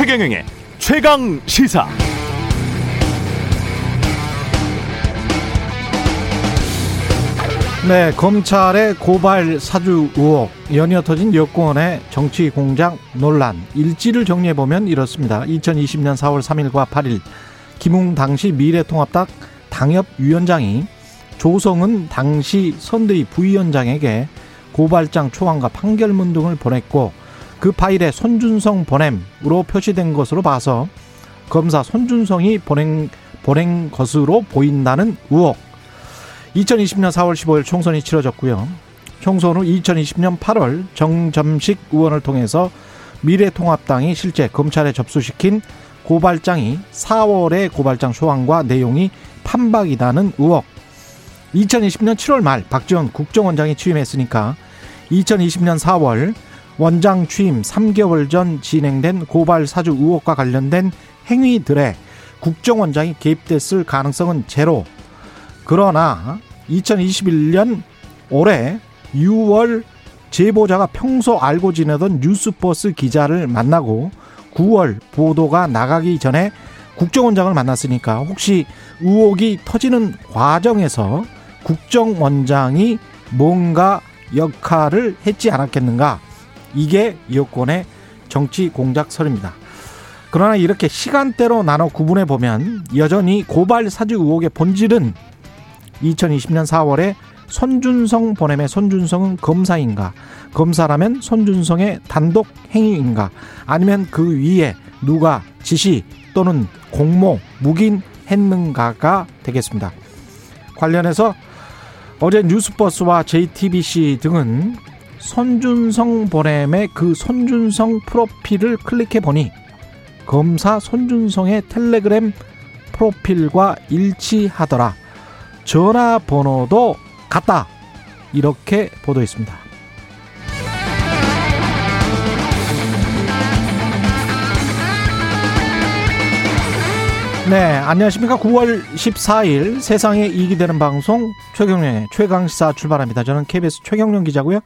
최경영의 최강 시사. 네, 검찰의 고발 사주 의혹, 연이어 터진 여권의 정치 공작 논란, 일지를 정리해 보면 이렇습니다. 2020년 4월 3일과 8일 김웅 당시 미래통합당 당협 위원장이 조성은 당시 선대위 부위원장에게 고발장 초안과 판결문 등을 보냈고 그 파일에 손준성 보냄으로 표시된 것으로 봐서 검사 손준성이 보낸 보낸 것으로 보인다는 의혹. 2020년 4월 15일 총선이 치러졌고요. 총선 후 2020년 8월 정점식 의원을 통해서 미래통합당이 실제 검찰에 접수시킨 고발장이 4월의 고발장 소환과 내용이 판박이다는 의혹. 2020년 7월 말 박지원 국정원장이 취임했으니까 2020년 4월 원장 취임 3개월 전 진행된 고발 사주 의혹과 관련된 행위들에 국정원장이 개입됐을 가능성은 제로. 그러나 2021년 올해 6월 제보자가 평소 알고 지내던 뉴스버스 기자를 만나고 9월 보도가 나가기 전에 국정원장을 만났으니까 혹시 의혹이 터지는 과정에서 국정원장이 뭔가 역할을 했지 않았겠는가? 이게 여권의 정치 공작설입니다. 그러나 이렇게 시간대로 나눠 구분해 보면 여전히 고발 사주 의혹의 본질은 2020년 4월에 손준성 보냄의 손준성은 검사인가? 검사라면 손준성의 단독 행위인가? 아니면 그 위에 누가 지시 또는 공모, 묵인 했는가가 되겠습니다. 관련해서 어제 뉴스버스와 JTBC 등은 손준성 보냄의 그 손준성 프로필을 클릭해 보니 검사 손준성의 텔레그램 프로필과 일치하더라. 전화번호도 같다. 이렇게 보도했습니다. 네, 안녕하십니까. 9월 14일 세상에 이익이 되는 방송 최경련의 최강시사 출발합니다. 저는 KBS 최경련 기자고요.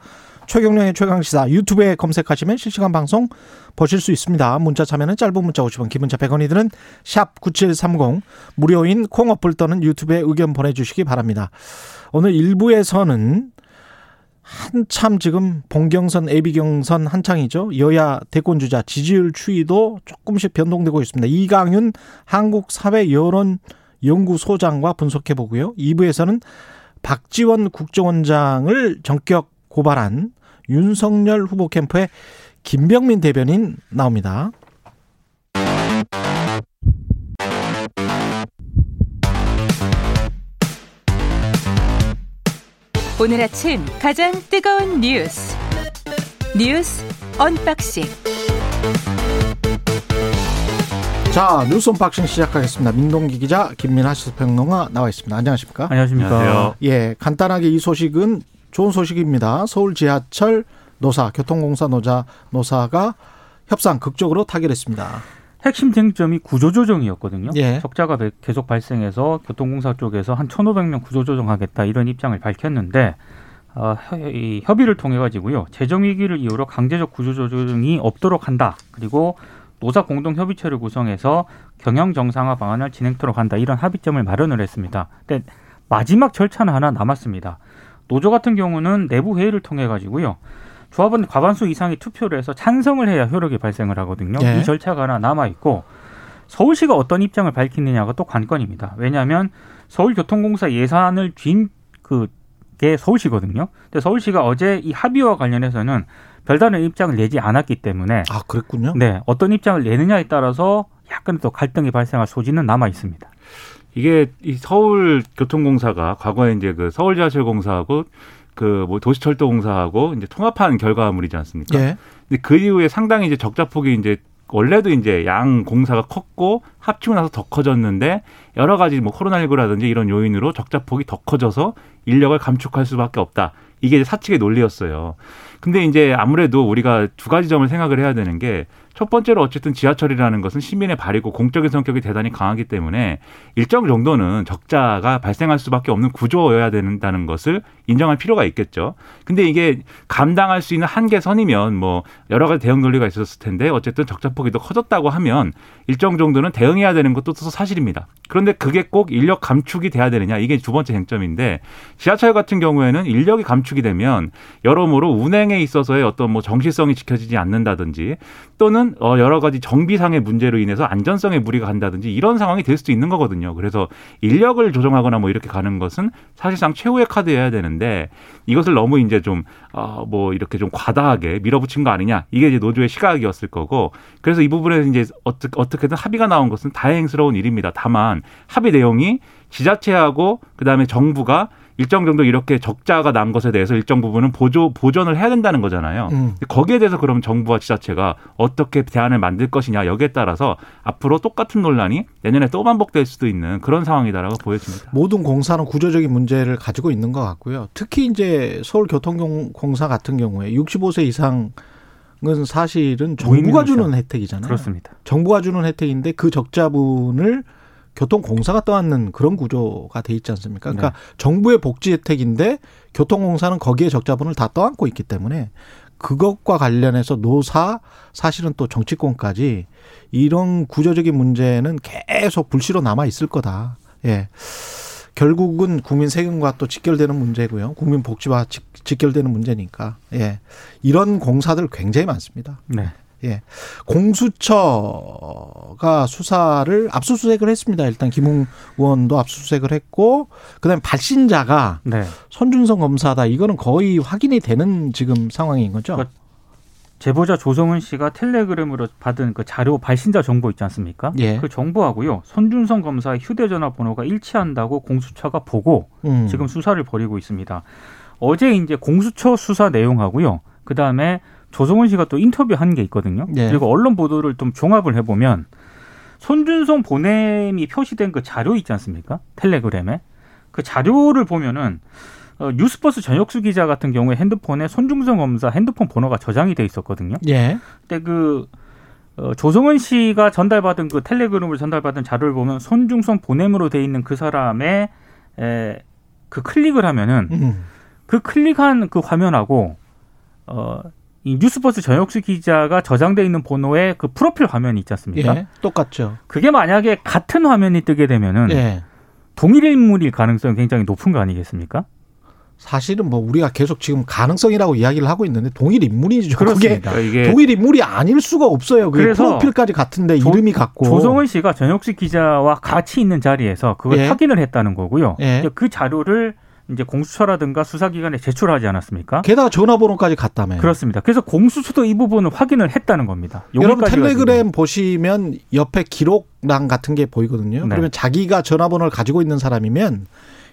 최경련의 최강시사 유튜브에 검색하시면 실시간 방송 보실 수 있습니다. 문자 참여는 짧은 문자 50원, 기본자 100원이 드는 샵 9730 무료인 콩 어플 또는 유튜브에 의견 보내주시기 바랍니다. 오늘 1부에서는 한참 지금 본경선, 예비경선 한창이죠. 여야 대권 주자 지지율 추이도 조금씩 변동되고 있습니다. 이강윤 한국사회여론연구소장과 분석해 보고요. 2부에서는 박지원 국정원장을 전격 고발한 윤석열 후보 캠프의 김병민 대변인 나옵니다. 오늘 아침 가장 뜨거운 뉴스 뉴스 unboxing 자 뉴스 unboxing 시작하겠습니다. 민동기 기자 김민하 시사평론가 나와 있습니다. 안녕하십니까? 안녕하십니까? 안녕하세요. 예, 간단하게 이 소식은 좋은 소식입니다. 서울 지하철 노사 교통공사 노자 노사가 협상 극적으로 타결했습니다. 핵심 쟁점이 구조조정이었거든요. 예. 적자가 계속 발생해서 교통공사 쪽에서 한 1,500명 구조조정하겠다 이런 입장을 밝혔는데 어, 이 협의를 통해 가지고요 재정 위기를 이유로 강제적 구조조정이 없도록 한다. 그리고 노사 공동 협의체를 구성해서 경영 정상화 방안을 진행토록 한다. 이런 합의점을 마련을 했습니다. 근데 마지막 절차는 하나 남았습니다. 노조 같은 경우는 내부 회의를 통해 가지고요. 조합은 과반수 이상의 투표를 해서 찬성을 해야 효력이 발생을 하거든요. 예. 이 절차가 하나 남아 있고 서울시가 어떤 입장을 밝히느냐가 또 관건입니다. 왜냐하면 서울교통공사 예산을 쥔 그게 서울시거든요. 근데 서울시가 어제 이 합의와 관련해서는 별다른 입장을 내지 않았기 때문에 아 그랬군요. 네 어떤 입장을 내느냐에 따라서 약간 또 갈등이 발생할 소지는 남아 있습니다. 이게 이 서울교통공사가 과거에 이제 그 서울지하철공사하고 그 뭐 도시철도공사하고 이제 통합한 결과물이지 않습니까? 예. 근데 그 이후에 상당히 이제 적자폭이 이제 원래도 이제 양 공사가 컸고 합치고 나서 더 커졌는데 여러 가지 뭐 코로나19라든지 이런 요인으로 적자폭이 더 커져서 인력을 감축할 수밖에 없다. 이게 사측의 논리였어요. 근데 이제 아무래도 우리가 두 가지 점을 생각을 해야 되는 게 첫 번째로 어쨌든 지하철이라는 것은 시민의 발이고 공적인 성격이 대단히 강하기 때문에 일정 정도는 적자가 발생할 수밖에 없는 구조여야 된다는 것을 인정할 필요가 있겠죠. 근데 이게 감당할 수 있는 한계선이면 뭐 여러 가지 대응 논리가 있었을 텐데 어쨌든 적자 폭이 더 커졌다고 하면 일정 정도는 대응해야 되는 것도 또 사실입니다. 그런데 그게 꼭 인력 감축이 돼야 되느냐 이게 두 번째 쟁점인데 지하철 같은 경우에는 인력이 감축이 되면 여러모로 운행에 있어서의 어떤 뭐 정시성이 지켜지지 않는다든지 또는 어 여러 가지 정비상의 문제로 인해서 안전성에 무리가 간다든지 이런 상황이 될 수도 있는 거거든요. 그래서 인력을 조정하거나 뭐 이렇게 가는 것은 사실상 최후의 카드여야 되는데 이것을 너무 이제 좀어뭐 이렇게 좀 과다하게 밀어붙인 거 아니냐 이게 이제 노조의 시각이었을 거고 그래서 이 부분에서 이제 어떻게 어떻게든 합의가 나온 것은 다행스러운 일입니다. 다만 합의 내용이 지자체하고 그다음에 정부가 일정 정도 이렇게 적자가 난 것에 대해서 일정 부분은 보조 보전을 해야 된다는 거잖아요. 음. 거기에 대해서 그럼 정부와 지자체가 어떻게 대안을 만들 것이냐 여기에 따라서 앞으로 똑같은 논란이 내년에 또 반복될 수도 있는 그런 상황이다라고 보여집니다. 모든 공사는 구조적인 문제를 가지고 있는 것 같고요. 특히 이제 서울교통공사 같은 경우에 65세 이상 은 사실은 정부가 주는 혜택이잖아요. 그렇습니다. 정부가 주는 혜택인데 그 적자분을 교통공사가 떠안는 그런 구조가 돼 있지 않습니까? 그러니까 네. 정부의 복지 혜택인데 교통공사는 거기에 적자분을 다 떠안고 있기 때문에 그것과 관련해서 노사 사실은 또 정치권까지 이런 구조적인 문제는 계속 불씨로 남아 있을 거다. 예. 결국은 국민 세금과 또 직결되는 문제고요. 국민 복지와 직, 직결되는 문제니까. 예. 이런 공사들 굉장히 많습니다. 네. 예. 공수처가 수사를 압수수색을 했습니다. 일단 김웅 의원도 압수수색을 했고 그다음에 발신자가 네. 손준성 검사다. 이거는 거의 확인이 되는 지금 상황인 거죠. 그러니까 제보자 조성은 씨가 텔레그램으로 받은 그 자료 발신자 정보 있지 않습니까? 예. 그 정보하고요. 손준성 검사의 휴대전화 번호가 일치한다고 공수처가 보고 음. 지금 수사를 벌이고 있습니다. 어제 이제 공수처 수사 내용하고요. 그 다음에 조성은 씨가 또 인터뷰한 게 있거든요. 예. 그리고 언론 보도를 좀 종합을 해보면 손준성 보냄이 표시된 그 자료 있지 않습니까? 텔레그램에 그 자료를 보면은 어, 뉴스버스 전혁수 기자 같은 경우에 핸드폰에 손준성 검사 핸드폰 번호가 저장이 돼 있었거든요. 예. 근데 그 어, 조성은 씨가 전달받은 그 텔레그램을 전달받은 자료를 보면 손중성 보냄으로 돼 있는 그 사람의 에, 그 클릭을 하면은 음. 그 클릭한 그 화면하고 어, 이 뉴스버스 전혁수 기자가 저장돼 있는 번호의 그 프로필 화면이 있지 않습니까? 예. 똑같죠. 그게 만약에 같은 화면이 뜨게 되면은 예. 동일 인물일 가능성이 굉장히 높은 거 아니겠습니까? 사실은 뭐 우리가 계속 지금 가능성이라고 이야기를 하고 있는데 동일 인물이죠. 그게 그렇습니다. 그러니까 이게 동일 인물이 아닐 수가 없어요. 그게 그래서 프로필까지 같은데 조- 이름이 같고. 조성은 씨가 전혁수 기자와 같이 있는 자리에서 그걸 예. 확인을 했다는 거고요. 예. 그 자료를 이제 공수처라든가 수사기관에 제출하지 않았습니까? 게다가 전화번호까지 같다며. 그렇습니다. 그래서 공수처도 이 부분을 확인을 했다는 겁니다. 여러분 텔레그램 지금. 보시면 옆에 기록란 같은 게 보이거든요. 네. 그러면 자기가 전화번호를 가지고 있는 사람이면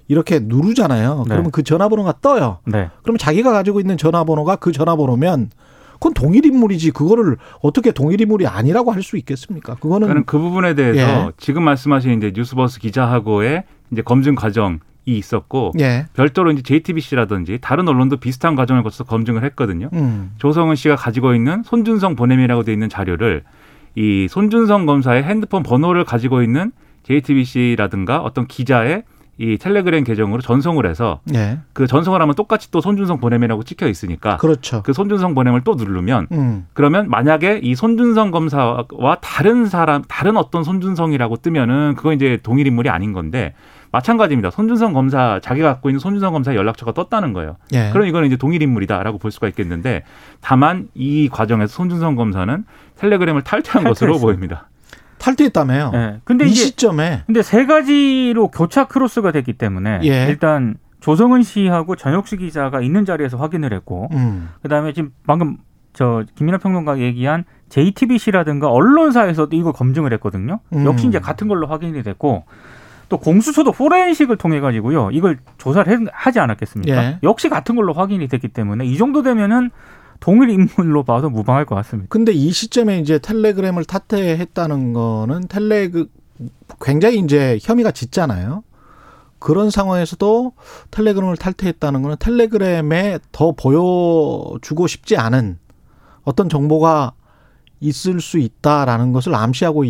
이렇게 누르잖아요. 네. 그러면 그 전화번호가 떠요. 네. 그러면 자기가 가지고 있는 전화번호가 그 전화번호면 그건 동일 인물이지. 그거를 어떻게 동일 인물이 아니라고 할 수 있겠습니까? 그거는 그러니까 그 부분에 대해서 예. 지금 말씀하신 이제 뉴스버스 기자하고의 이제 검증 과정이 있었고 예. 별도로 이제 JTBC라든지 다른 언론도 비슷한 과정을 거쳐서 검증을 했거든요. 음. 조성은 씨가 가지고 있는 손준성 보냄이라고 돼 있는 자료를 이 손준성 검사의 핸드폰 번호를 가지고 있는 JTBC라든가 어떤 기자의 이 텔레그램 계정으로 전송을 해서 예. 그 전송을 하면 똑같이 또 손준성 보냄이라고 찍혀 있으니까 그렇죠. 그 손준성 보냄을 또 누르면 음. 그러면 만약에 이 손준성 검사와 다른 사람 다른 어떤 손준성이라고 뜨면은 그거 이제 동일 인물이 아닌 건데 마찬가지입니다. 손준성 검사 자기가 갖고 있는 손준성 검사의 연락처가 떴다는 거예요. 예. 그럼 이거는 이제 동일 인물이다라고 볼 수가 있겠는데 다만 이 과정에서 손준성 검사는 텔레그램을 탈퇴한 것으로 탈퇴했습니다. 보입니다. 탈퇴했다며요. 네. 근데 이 시점에 근데 세 가지로 교차 크로스가 됐기 때문에 예. 일단 조성은 씨하고 전혁수 기자가 있는 자리에서 확인을 했고 음. 그다음에 지금 방금 저 김민하 평론가가 얘기한 JTBC라든가 언론사에서도 이거 검증을 했거든요. 음. 역시 이제 같은 걸로 확인이 됐고 또 공수처도 포렌식을 통해 가지고요. 이걸 조사를 해- 하지 않았겠습니까? 예. 역시 같은 걸로 확인이 됐기 때문에 이 정도 되면은 동일 인물로 봐도 무방할 것 같습니다. 근데 이 시점에 이제 텔레그램을 탓해했다는 거는 텔레그 굉장히 이제 혐의가 짙잖아요. 그런 상황에서도 텔레그램을 탈퇴했다는 거는 텔레그램에 더 보여주고 싶지 않은 어떤 정보가 있을 수 있다라는 것을 암시하고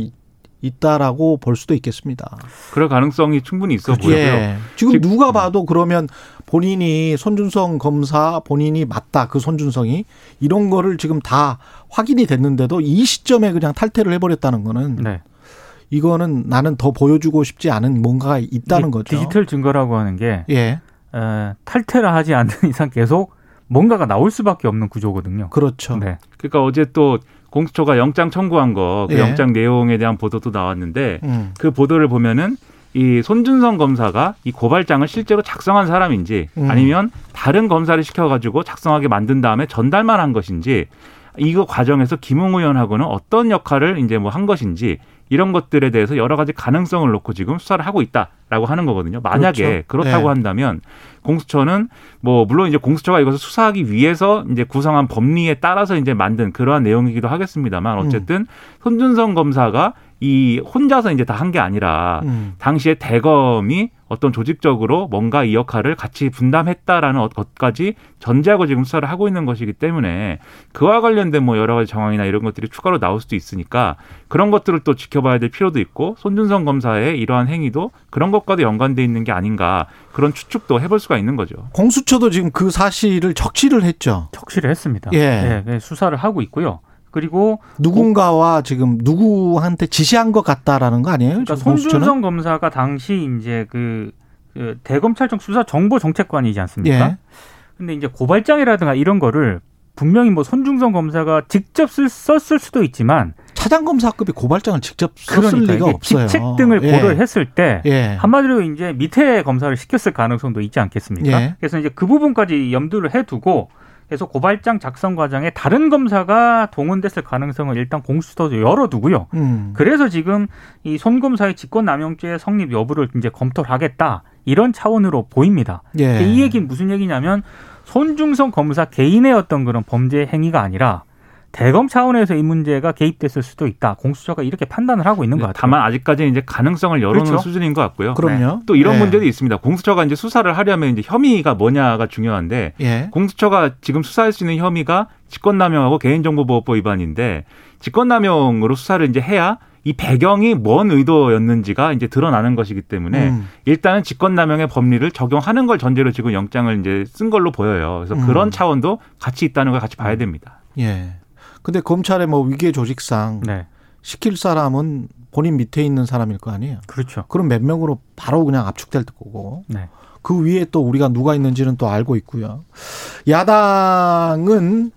있, 있다라고 볼 수도 있겠습니다. 그럴 가능성이 충분히 있어 보여요. 예. 지금 즉- 누가 음. 봐도 그러면 본인이 손준성 검사 본인이 맞다 그 손준성이 이런 거를 지금 다 확인이 됐는데도 이 시점에 그냥 탈퇴를 해버렸다는 거는 네. 이거는 나는 더 보여주고 싶지 않은 뭔가가 있다는 거죠. 디지털 증거라고 하는 게 예, 에, 탈퇴를 하지 않는 이상 계속 뭔가가 나올 수밖에 없는 구조거든요. 그렇죠. 네. 그러니까 어제 또 공수처가 영장 청구한 거그 예. 영장 내용에 대한 보도도 나왔는데 음, 그 보도를 보면은 이 손준성 검사가 이 고발장을 실제로 작성한 사람인지 음. 아니면 다른 검사를 시켜가지고 작성하게 만든 다음에 전달만 한 것인지 이거 과정에서 김웅 의원하고는 어떤 역할을 이제 뭐 한 것인지 이런 것들에 대해서 여러 가지 가능성을 놓고 지금 수사를 하고 있다라고 하는 거거든요. 만약에 그렇죠. 그렇다고 네. 한다면 공수처는 뭐 물론 이제 공수처가 이것을 수사하기 위해서 이제 구성한 법리에 따라서 이제 만든 그러한 내용이기도 하겠습니다만 어쨌든 손준성 검사가 이 혼자서 이제 다 한 게 아니라 음, 당시에 대검이 어떤 조직적으로 뭔가 이 역할을 같이 분담했다라는 어- 것까지 전제하고 지금 수사를 하고 있는 것이기 때문에 그와 관련된 뭐 여러 가지 정황이나 이런 것들이 추가로 나올 수도 있으니까 그런 것들을 또 지켜봐야 될 필요도 있고 손준성 검사의 이러한 행위도 그런 것과도 연관돼 있는 게 아닌가 그런 추측도 해볼 수가 있는 거죠. 공수처도 지금 그 사실을 적시를 했죠. 적시를 했습니다. 예. 네, 수사를 하고 있고요. 그리고 누군가와 지금 누구한테 지시한 것 같다라는 거 아니에요? 그러니까? 손준성 검사가 당시 이제 그, 그 대검찰청 수사 정보 정책관이지 않습니까? 예. 근데 이제 고발장이라든가 이런 거를 분명히 뭐 손준성 검사가 직접 쓸, 썼을 수도 있지만 차장 검사급이 고발장을 직접 썼을 그러니까 리가 없어요. 직책 등을 예. 고려를 했을 때 예. 한마디로 이제 밑에 검사를 시켰을 가능성도 있지 않겠습니까? 예. 그래서 이제 그 부분까지 염두를 해두고 그래서 고발장 작성 과정에 다른 검사가 동원됐을 가능성을 일단 공수처도 열어두고요. 음. 그래서 지금 이 손 검사의 직권남용죄 성립 여부를 이제 검토를 하겠다 이런 차원으로 보입니다. 예. 이 얘기는 무슨 얘기냐면 손중성 검사 개인의 어떤 그런 범죄 행위가 아니라 대검 차원에서 이 문제가 개입됐을 수도 있다. 공수처가 이렇게 판단을 하고 있는 것 같아요. 다만 아직까지는 이제 가능성을 열어놓은 그렇죠. 수준인 것 같고요. 그럼요. 또 이런 예. 문제도 있습니다. 공수처가 이제 수사를 하려면 이제 혐의가 뭐냐가 중요한데 예. 공수처가 지금 수사할 수 있는 혐의가 직권남용하고 개인정보보호법 위반인데 직권남용으로 수사를 이제 해야 이 배경이 뭔 의도였는지가 이제 드러나는 것이기 때문에 음. 일단은 직권남용의 법리를 적용하는 걸 전제로 지금 영장을 이제 쓴 걸로 보여요. 그래서 음. 그런 차원도 같이 있다는 걸 같이 봐야 됩니다. 예. 근데 검찰의 뭐 위계 조직상 네, 시킬 사람은 본인 밑에 있는 사람일 거 아니에요. 그렇죠. 그럼 몇 명으로 바로 그냥 압축될 거고 네. 그 위에 또 우리가 누가 있는지는 또 알고 있고요. 야당은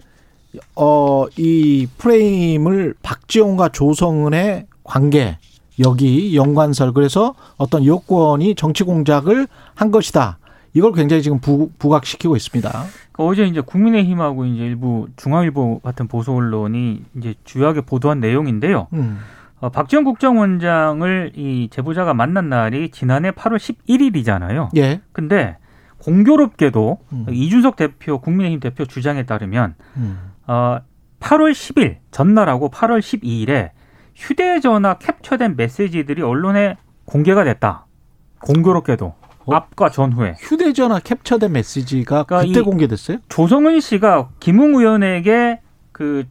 어 이 프레임을 박지원과 조성은의 관계 여기 연관설 그래서 어떤 여권이 정치 공작을 한 것이다. 이걸 굉장히 지금 부, 부각시키고 있습니다. 그 어제 이제 국민의힘하고 이제 일부 중앙일보 같은 보수 언론이 이제 주요하게 보도한 내용인데요. 음. 어, 박지원 국정원장을 이 제보자가 만난 날이 지난해 8월 11일이잖아요. 예. 근데 공교롭게도 음. 이준석 대표 국민의힘 대표 주장에 따르면 음. 어, 8월 10일 전날하고 8월 12일에 휴대전화 캡처된 메시지들이 언론에 공개가 됐다. 공교롭게도 어? 앞과 전후에 휴대전화 캡처된 메시지가 그러니까 그때 이- 공개됐어요? 조성은 씨가 김웅 의원에게 그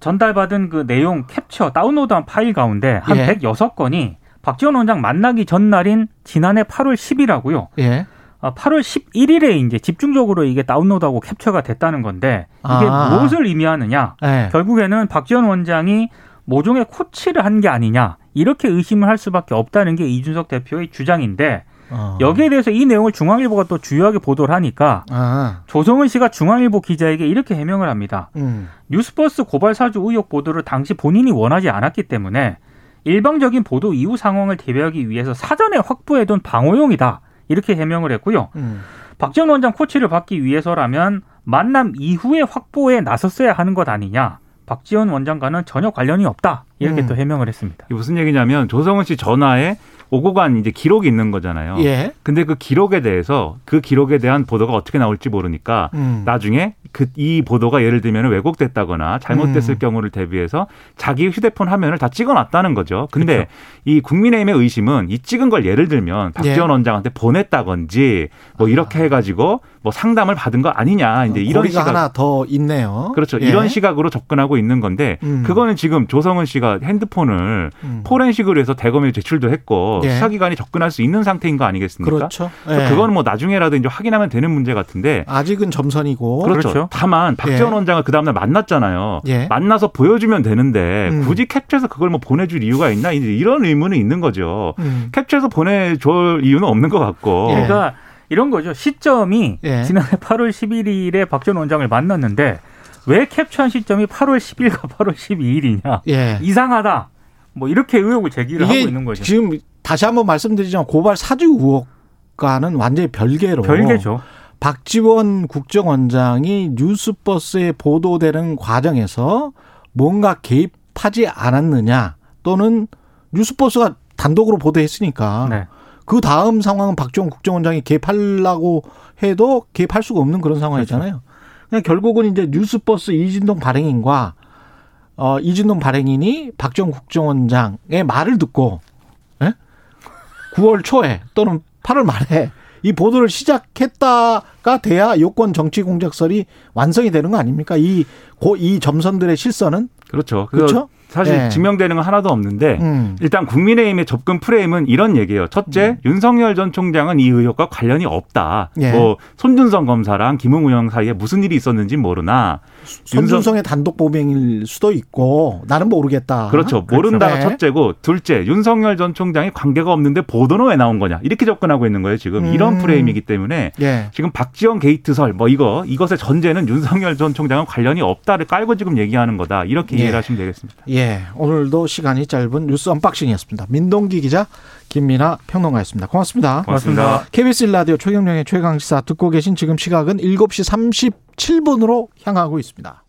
전달받은 그 내용 캡처 다운로드한 파일 가운데 한 예. 106건이 박지원 원장 만나기 전날인 지난해 8월 10일하고요. 예. 아, 8월 11일에 이제 집중적으로 이게 다운로드하고 캡처가 됐다는 건데 이게 아. 무엇을 의미하느냐? 예. 결국에는 박지원 원장이 모종의 코치를 한 게 아니냐 이렇게 의심을 할 수밖에 없다는 게 이준석 대표의 주장인데 어. 여기에 대해서 이 내용을 중앙일보가 또 주요하게 보도를 하니까 아. 조성은 씨가 중앙일보 기자에게 이렇게 해명을 합니다. 음. 뉴스버스 고발 사주 의혹 보도를 당시 본인이 원하지 않았기 때문에 일방적인 보도 이후 상황을 대비하기 위해서 사전에 확보해둔 방어용이다. 이렇게 해명을 했고요. 음. 박지원 원장 코치를 받기 위해서라면 만남 이후에 확보에 나섰어야 하는 것 아니냐. 박지원 원장과는 전혀 관련이 없다. 이렇게 음. 또 해명을 했습니다. 이게 무슨 얘기냐면 조성은 씨 전화에 오고 간 이제 기록이 있는 거잖아요. 예. 근데 그 기록에 대해서 그 기록에 대한 보도가 어떻게 나올지 모르니까 음. 나중에 그 이 보도가 예를 들면 왜곡됐다거나 잘못됐을 음. 경우를 대비해서 자기 휴대폰 화면을 다 찍어놨다는 거죠. 근데 그렇죠. 이 국민의힘의 의심은 이 찍은 걸 예를 들면 박지원 예. 원장한테 보냈다건지 뭐 이렇게 해가지고 뭐 상담을 받은 거 아니냐 이제 이런 시각 하나 더 있네요. 그렇죠 예. 이런 시각으로 접근하고 있는 건데 음. 그거는 지금 조성은 씨가 핸드폰을 음. 포렌식으로 해서 대검에 제출도 했고 예. 수사기관이 접근할 수 있는 상태인 거 아니겠습니까? 그렇죠. 예. 그거는 뭐 나중에라도 이제 확인하면 되는 문제 같은데 아직은 점선이고. 그렇죠. 그렇죠. 다만 박지원 예. 원장을 그 다음날 만났잖아요. 예. 만나서 보여주면 되는데 음. 굳이 캡처해서 그걸 뭐 보내줄 이유가 있나 이제 이런 의문은 있는 거죠. 음. 캡처해서 보내줄 이유는 없는 것 같고. 예. 그러니까 이런 거죠. 시점이 예. 지난해 8월 11일에 박지원 원장을 만났는데 왜 캡처한 시점이 8월 10일과 8월 12일이냐? 예. 이상하다. 뭐 이렇게 의혹을 제기를 하고 있는 거죠. 지금 다시 한번 말씀드리지만 고발 사주 의혹과는 완전히 별개로 별개죠. 박지원 국정원장이 뉴스버스에 보도되는 과정에서 뭔가 개입하지 않았느냐 또는 뉴스버스가 단독으로 보도했으니까 네. 그 다음 상황은 박지원 국정원장이 개입하려고 해도 개입할 수가 없는 그런 상황이잖아요. 그 냥 결국은 이제 뉴스버스 이진동 발행인과 어, 이진동 발행인이 박지원 국정원장의 말을 듣고 예? 9월 초에 또는 8월 말에 이 보도를 시작했다가 돼야 요건 정치 공작설이 완성이 되는 거 아닙니까? 이, 고, 이 점선들의 실선은? 그렇죠. 그래서 그렇죠? 사실 예. 증명되는 건 하나도 없는데 음. 일단 국민의힘의 접근 프레임은 이런 얘기예요. 첫째, 윤석열 전 총장은 이 의혹과 관련이 없다. 예. 뭐 손준성 검사랑 김웅 의원 사이에 무슨 일이 있었는지 모르나 손준성의 단독 범행일 수도 있고 나는 모르겠다. 그렇죠. 모른다가 네. 첫째고 둘째 윤석열 전 총장이 관계가 없는데 보도는 왜 나온 거냐 이렇게 접근하고 있는 거예요. 지금 이런 음. 프레임이기 때문에 예. 지금 박지원 게이트설 뭐 이거 이것의 전제는 윤석열 전 총장은 관련이 없다를 깔고 지금 얘기하는 거다 이렇게 예. 이해를 하시면 되겠습니다. 예. 오늘도 시간이 짧은 뉴스 언박싱이었습니다. 민동기 기자, 김민아 평론가였습니다. 고맙습니다. 고맙습니다. KBS 라디오 최경영의 최강시사 듣고 계신 지금 시각은 7시 37분으로 향하고 있습니다.